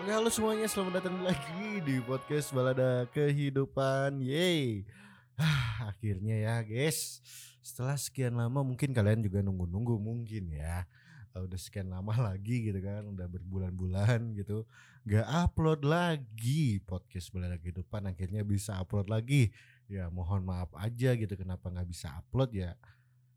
Oke halo semuanya selamat datang lagi di podcast Balada Kehidupan. Yeay. Akhirnya ya guys. Setelah sekian lama mungkin kalian juga nunggu-nunggu mungkin ya. Ah, Udah sekian lama lagi gitu kan Udah berbulan-bulan gitu. Gak upload lagi podcast Balada Kehidupan Akhirnya bisa upload lagi. Ya mohon maaf aja gitu kenapa gak bisa upload ya.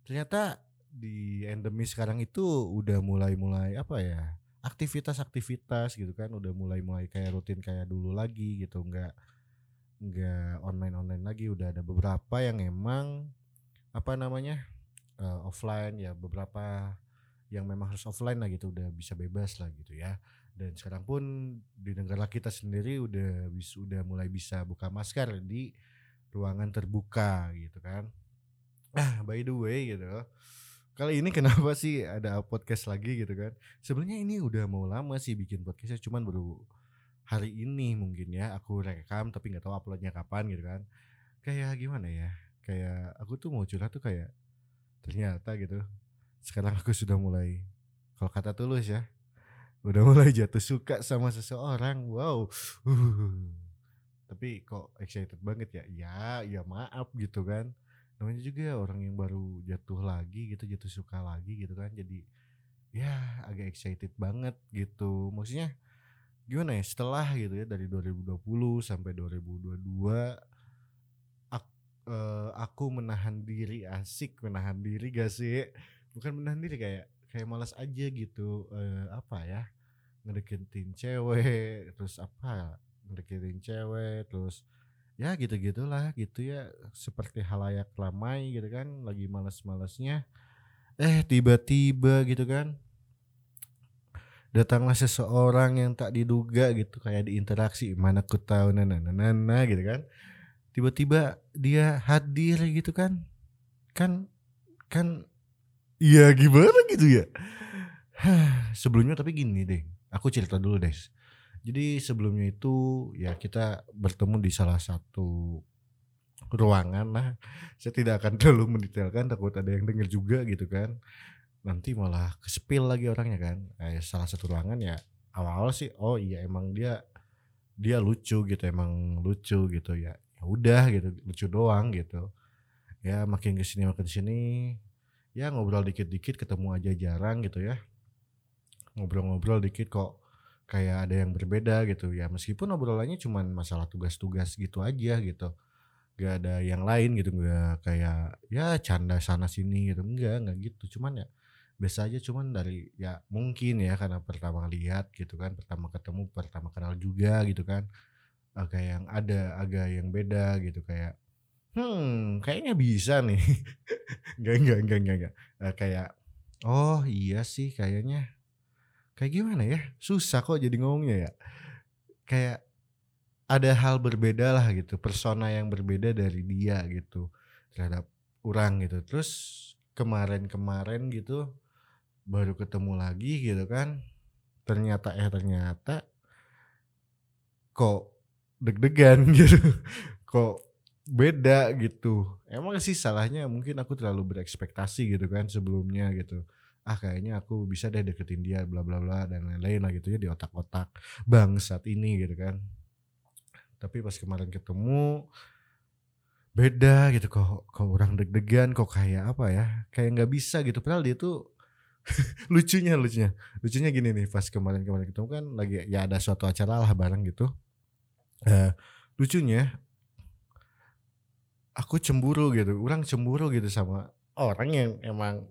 Ternyata di endemi sekarang itu udah mulai-mulai apa ya aktivitas-aktivitas gitu kan udah mulai-mulai kayak rutin kayak dulu lagi gitu nggak nggak online-online lagi udah ada beberapa yang emang apa namanya eh, offline ya beberapa yang memang harus offline lah gitu udah bisa bebas lah gitu ya. Dan sekarang pun di negara kita sendiri udah bis udah mulai bisa buka masker di ruangan terbuka gitu kan. Ah by the way gitu kali ini kenapa sih ada podcast lagi gitu kan? Sebenarnya ini udah mau lama sih bikin podcastnya cuman baru hari ini mungkin ya aku rekam tapi nggak tahu uploadnya kapan gitu kan. Kayak gimana ya kayak aku tuh mau curhat tuh kayak ternyata gitu sekarang aku sudah mulai kalau kata tulus ya udah mulai jatuh suka sama seseorang wow. Tapi kok excited banget ya? Ya ya maaf gitu kan namanya juga orang yang baru jatuh lagi gitu jatuh suka lagi gitu kan jadi ya agak excited banget gitu. Maksudnya gimana ya setelah gitu ya dari 2020 sampai 2022 ak- eh, aku menahan diri asik menahan diri gak sih? Bukan menahan diri kayak kayak malas aja gitu eh, apa ya ngedeketin cewek terus apa ngedeketin cewek terus ya gitu gitulah gitu ya seperti halayak ramai gitu kan lagi males-malesnya. Eh tiba-tiba gitu kan datanglah seseorang yang tak diduga gitu kayak di interaksi mana ku tahu nana nana nana gitu kan. Tiba-tiba dia hadir gitu kan. Kan kan iya gimana gitu ya. Sebelumnya tapi gini deh aku cerita dulu deh jadi sebelumnya itu ya kita bertemu di salah satu ruangan lah. Saya tidak akan terlalu mendetailkan takut ada yang denger juga gitu kan. Nanti malah kesepil lagi orangnya kan. Eh, salah satu ruangan ya awal-awal sih oh iya emang dia dia lucu gitu emang lucu gitu ya. Ya udah gitu lucu doang gitu. Ya makin ke sini makin ke sini ya ngobrol dikit-dikit ketemu aja jarang gitu ya. Ngobrol-ngobrol dikit kok kayak ada yang berbeda gitu. Ya meskipun obrolannya cuman masalah tugas-tugas gitu aja gitu. Gak ada yang lain gitu gak kayak ya canda sana sini gitu. Enggak enggak gitu. Cuman ya biasa aja. Cuman dari ya mungkin ya karena pertama lihat gitu kan pertama ketemu pertama kenal juga gitu kan. Agak yang ada agak yang beda gitu. Kayak hmm kayaknya bisa nih. Enggak enggak enggak enggak, enggak. Eh, kayak oh iya sih kayaknya kayak gimana ya? Susah kok jadi ngomongnya ya. Kayak ada hal berbeda lah gitu persona yang berbeda dari dia gitu terhadap orang gitu. Terus kemarin-kemarin gitu baru ketemu lagi gitu kan ternyata eh ternyata kok deg-degan gitu kok beda gitu. Emang sih salahnya mungkin aku terlalu berekspektasi gitu kan sebelumnya gitu ah kayaknya aku bisa deh deketin dia bla bla bla dan lain-lain lah gitu ya di otak-otak bangsat ini gitu kan. Tapi pas kemarin ketemu beda gitu kok kok orang deg-degan kok kayak apa ya kayak nggak bisa gitu. Padahal dia tuh lucunya lucunya lucunya gini nih pas kemarin kemarin ketemu kan lagi ya ada suatu acara lah bareng gitu. Eh lucunya aku cemburu gitu orang cemburu gitu sama orang yang emang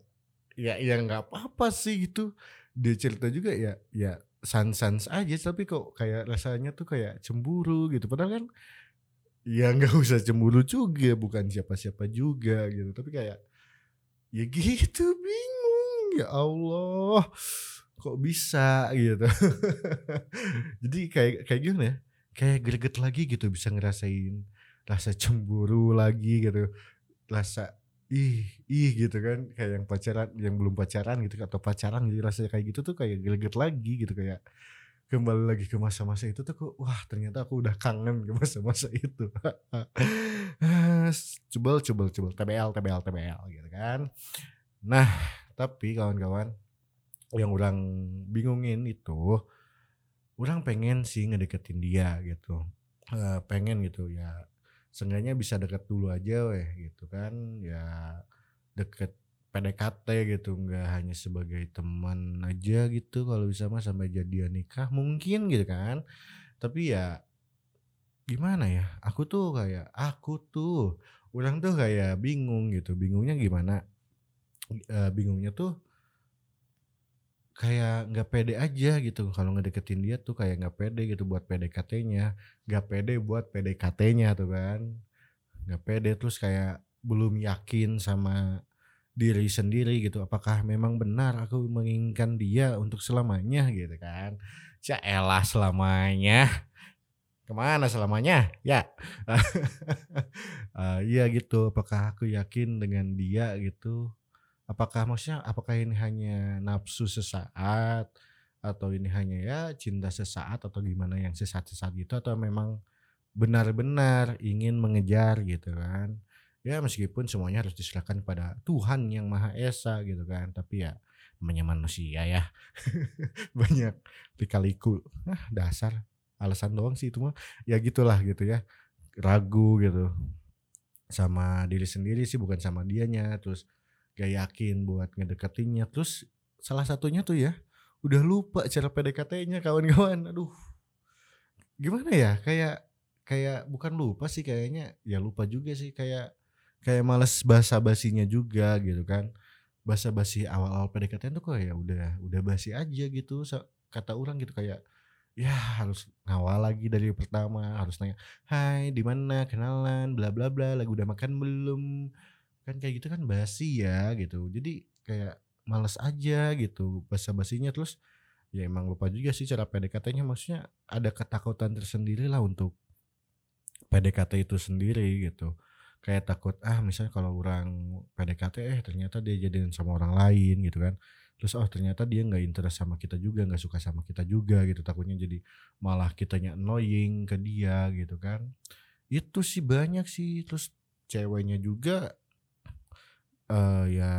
ya ya nggak apa-apa sih gitu. Dia cerita juga ya ya sans sans aja tapi kok kayak rasanya tuh kayak cemburu gitu. Padahal kan ya nggak usah cemburu juga bukan siapa-siapa juga gitu. Tapi kayak ya gitu bingung. Ya Allah kok bisa gitu. Jadi kayak kayak gimana ya? Kayak greget lagi gitu bisa ngerasain rasa cemburu lagi gitu. Rasa ih ih gitu kan. Kayak yang pacaran yang belum pacaran gitu atau pacaran gitu rasanya kayak gitu tuh kayak greget lagi gitu kayak kembali lagi ke masa-masa itu tuh kok wah ternyata aku udah kangen ke masa-masa itu. Cebel cebel cebel TBL TBL TBL gitu kan. Nah tapi kawan-kawan yang orang bingungin itu orang pengen sih ngedeketin dia gitu. Uh, pengen gitu ya seenggaknya bisa deket dulu aja weh gitu kan. Ya deket PDKT gitu nggak hanya sebagai teman aja gitu kalau bisa mah sampai jadian nikah mungkin gitu kan. Tapi ya gimana ya aku tuh kayak aku tuh orang tuh kayak bingung gitu. Bingungnya gimana? Uh, bingungnya tuh kayak nggak pede aja gitu. Kalau ngedeketin dia tuh kayak nggak pede gitu buat PDKT-nya. Nggak pede buat PDKT-nya tuh kan. Nggak pede. Terus kayak belum yakin sama diri sendiri gitu. Apakah memang benar aku menginginkan dia untuk selamanya gitu kan? Ya elah selamanya. Ke mana selamanya? Ya. Uh, iya gitu. Apakah aku yakin dengan dia gitu apakah maksudnya apakah ini hanya nafsu sesaat atau ini hanya ya cinta sesaat atau gimana yang sesaat-sesaat gitu atau memang benar-benar ingin mengejar gitu kan? Ya meskipun semuanya harus diserahkan kepada Tuhan yang Maha Esa gitu kan tapi ya namanya manusia ya. Banyak pikaliku nah dasar alasan doang sih itu mah. Ya gitulah gitu ya ragu gitu. Sama diri sendiri sih bukan sama dianya terus gak yakin buat ngedeketinnya. Terus salah satunya tuh ya udah lupa cara PDKT-nya kawan-kawan. Aduh gimana ya? Kayak kayak bukan lupa sih kayaknya ya lupa juga sih. Kayak kayak males basa basinya juga gitu kan. Basa basi awal-awal PDKT tuh kok ya udah udah basi aja gitu kata orang gitu. Kayak ya harus ngawal lagi dari pertama harus nanya hai di mana? Kenalan? Bla bla bla lagi udah makan belum kan kayak gitu kan basi ya gitu. Jadi kayak males aja gitu basa basinya terus ya emang lupa juga sih cara PDKT-nya maksudnya ada ketakutan tersendiri lah untuk PDKT itu sendiri gitu. Kayak takut ah misalnya kalau orang PDKT eh ternyata dia jadian sama orang lain gitu kan. Terus oh ternyata dia nggak interest sama kita juga nggak suka sama kita juga gitu. Takutnya jadi malah kitanya annoying ke dia gitu kan. Itu sih banyak sih. Terus ceweknya juga uh, ya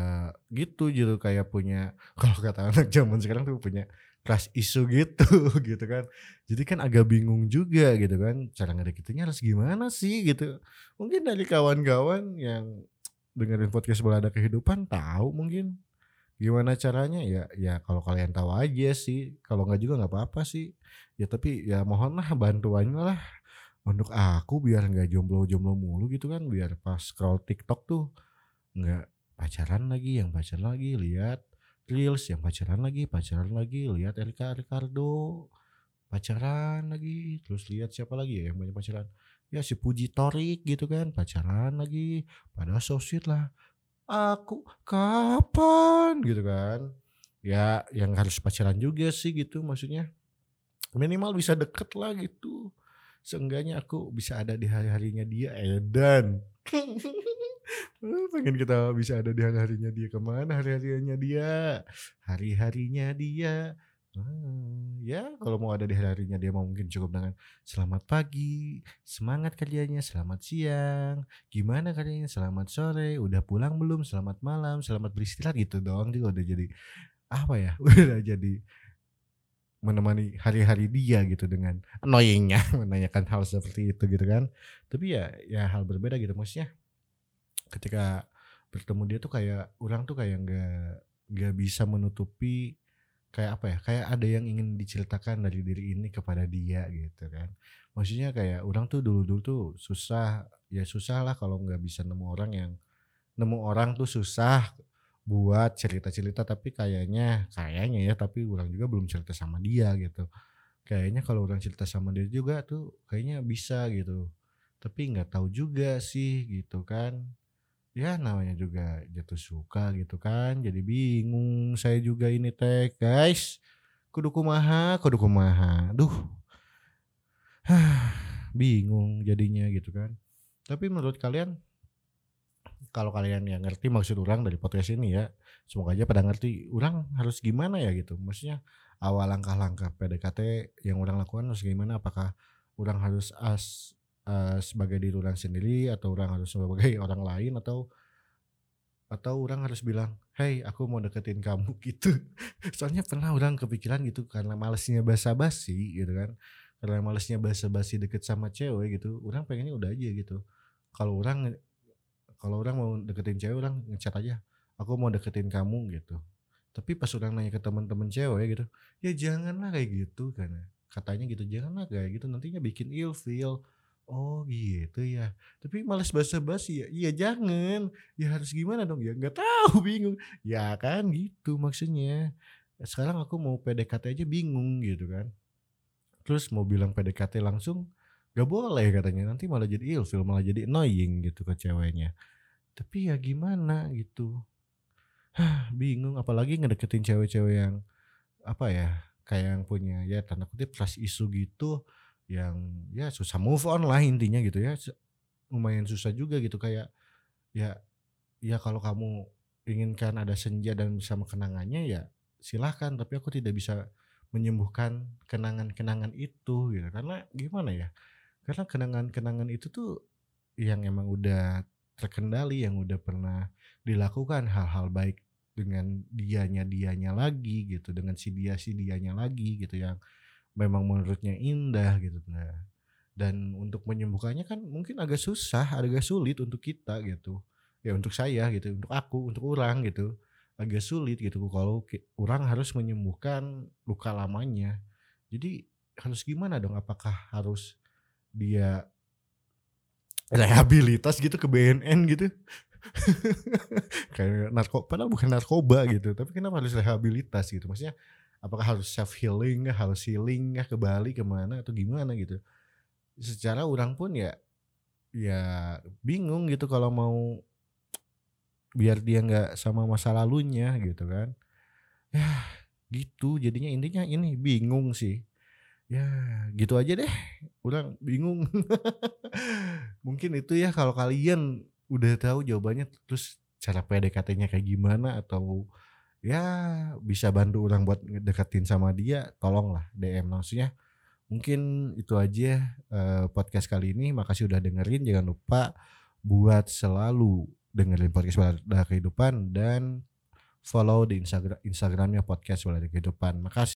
gitu gitu kayak punya kalau kata anak zaman sekarang tuh punya crush isu gitu gitu kan. Jadi kan agak bingung juga gitu kan cara ngedeketinnya harus gimana sih gitu. Mungkin dari kawan-kawan yang dengerin podcast bola ada kehidupan tahu mungkin gimana caranya. Ya ya kalau kalian tahu aja sih kalau nggak juga nggak apa-apa sih. Ya tapi ya mohonlah bantuannya lah untuk aku biar nggak jomblo-jomblo mulu gitu kan biar pas scroll TikTok tuh nggak pacaran lagi yang pacaran lagi lihat Reels yang pacaran lagi, pacaran lagi, lihat Erika Ricardo pacaran lagi, terus lihat siapa lagi ya yang banyak pacaran. Ya si Puji Torik gitu kan, pacaran lagi, pada so sweet lah. Aku kapan gitu kan. Ya yang harus pacaran juga sih gitu maksudnya. Minimal bisa deket lah gitu. Seenggaknya aku bisa ada di hari-harinya dia Edan. pengen kita bisa ada di hari-harinya dia. Ke mana hari-harinya dia? Hari-harinya dia. Hmm, ya kalau mau ada di hari-harinya dia mau mungkin cukup dengan selamat pagi, semangat kerjanya, selamat siang, gimana kerjanya, selamat sore, udah pulang belum, selamat malam, selamat beristirahat. Gitu doang dia udah jadi apa ya, udah jadi menemani hari-hari dia gitu dengan annoyingnya menanyakan hal seperti itu gitu kan. Tapi ya ya hal berbeda gitu maksudnya ketika bertemu dia tuh kayak orang tuh kayak nggak nggak bisa menutupi kayak apa ya kayak ada yang ingin diceritakan dari diri ini kepada dia gitu kan. Maksudnya kayak orang tuh dulu dulu tuh susah ya susah lah kalau nggak bisa nemu orang yang nemu orang tuh susah buat cerita-cerita tapi kayaknya kayaknya ya tapi orang juga belum cerita sama dia gitu. Kayaknya kalau orang cerita sama dia juga tuh kayaknya bisa gitu tapi nggak tahu juga sih gitu kan Ya namanya juga jatuh suka gitu kan. Jadi bingung saya juga ini teh guys. Kudu kumaha, kudu kumaha. Duh. bingung jadinya gitu kan. Tapi menurut kalian kalau kalian yang ngerti maksud orang dari podcast ini ya, semoga aja pada ngerti orang harus gimana ya gitu. Maksudnya awal langkah-langkah PDKT yang orang lakukan harus gimana? Apakah orang harus as uh, sebagai diri orang sendiri atau orang harus sebagai orang lain atau atau orang harus bilang hey aku mau deketin kamu gitu. Soalnya pernah orang kepikiran gitu karena malesnya basa-basi gitu kan. Karena malesnya basa-basi deket sama cewek gitu orang pengennya udah aja gitu. Kalau orang kalau orang mau deketin cewek orang ngecat aja aku mau deketin kamu gitu. Tapi pas orang nanya ke teman-teman cewek gitu ya janganlah kayak gitu karena katanya gitu janganlah kayak gitu nantinya bikin ilfeel oh gitu ya. Tapi males basa-basi ya? Iya jangan. Ya harus gimana dong? Ya nggak tahu bingung. Ya kan gitu maksudnya. Sekarang aku mau PDKT aja bingung gitu kan. Terus mau bilang PDKT langsung gak boleh katanya. Nanti malah jadi ilfil malah jadi annoying gitu ke ceweknya. Tapi ya gimana gitu. Bingung. Apalagi ngedeketin cewek-cewek yang apa ya kayak yang punya ya tanda kutip trust isu gitu yang ya susah move on lah intinya gitu ya. Lumayan susah juga gitu kayak ya ya kalau kamu inginkan ada senja dan bersama kenangannya ya silahkan tapi aku tidak bisa menyembuhkan kenangan-kenangan itu gitu. Karena gimana ya karena kenangan-kenangan itu tuh yang emang udah terkendali yang udah pernah dilakukan hal-hal baik dengan dianya dianya lagi gitu dengan si dia si dianya lagi gitu yang memang menurutnya indah gitu nah dan untuk menyembuhkannya kan mungkin agak susah agak sulit untuk kita gitu. Ya untuk saya gitu untuk aku untuk orang gitu. Agak sulit gitu kalau orang harus menyembuhkan luka lamanya. Jadi harus gimana dong? Apakah harus dia rehabilitas gitu ke BNN gitu? Kayak narkoba padahal bukan narkoba gitu tapi kenapa harus rehabilitas gitu? Maksudnya apakah harus self healing harus healing ke Bali ke mana atau gimana gitu. Secara orang pun ya ya bingung gitu kalau mau biar dia nggak sama masa lalunya gitu kan. Ya gitu jadinya. Intinya ini bingung sih. Ya gitu aja deh. Udah bingung. Mungkin itu ya kalau kalian udah tahu jawabannya terus cara PDKT-nya kayak gimana atau ya bisa bantu orang buat deketin sama dia tolonglah DM. Maksudnya mungkin itu aja uh, podcast kali ini. Makasih udah dengerin. Jangan lupa buat selalu dengerin podcast pada kehidupan dan follow di Instagram Instagramnya podcast pada kehidupan. Makasih